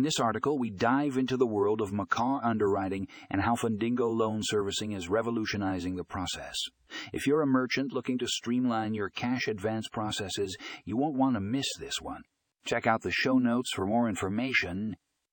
In this article, we dive into the world of MCA underwriting and how Fundingo loan servicing is revolutionizing the process. If you're a merchant looking to streamline your cash advance processes, you won't want to miss this one. Check out the show notes for more information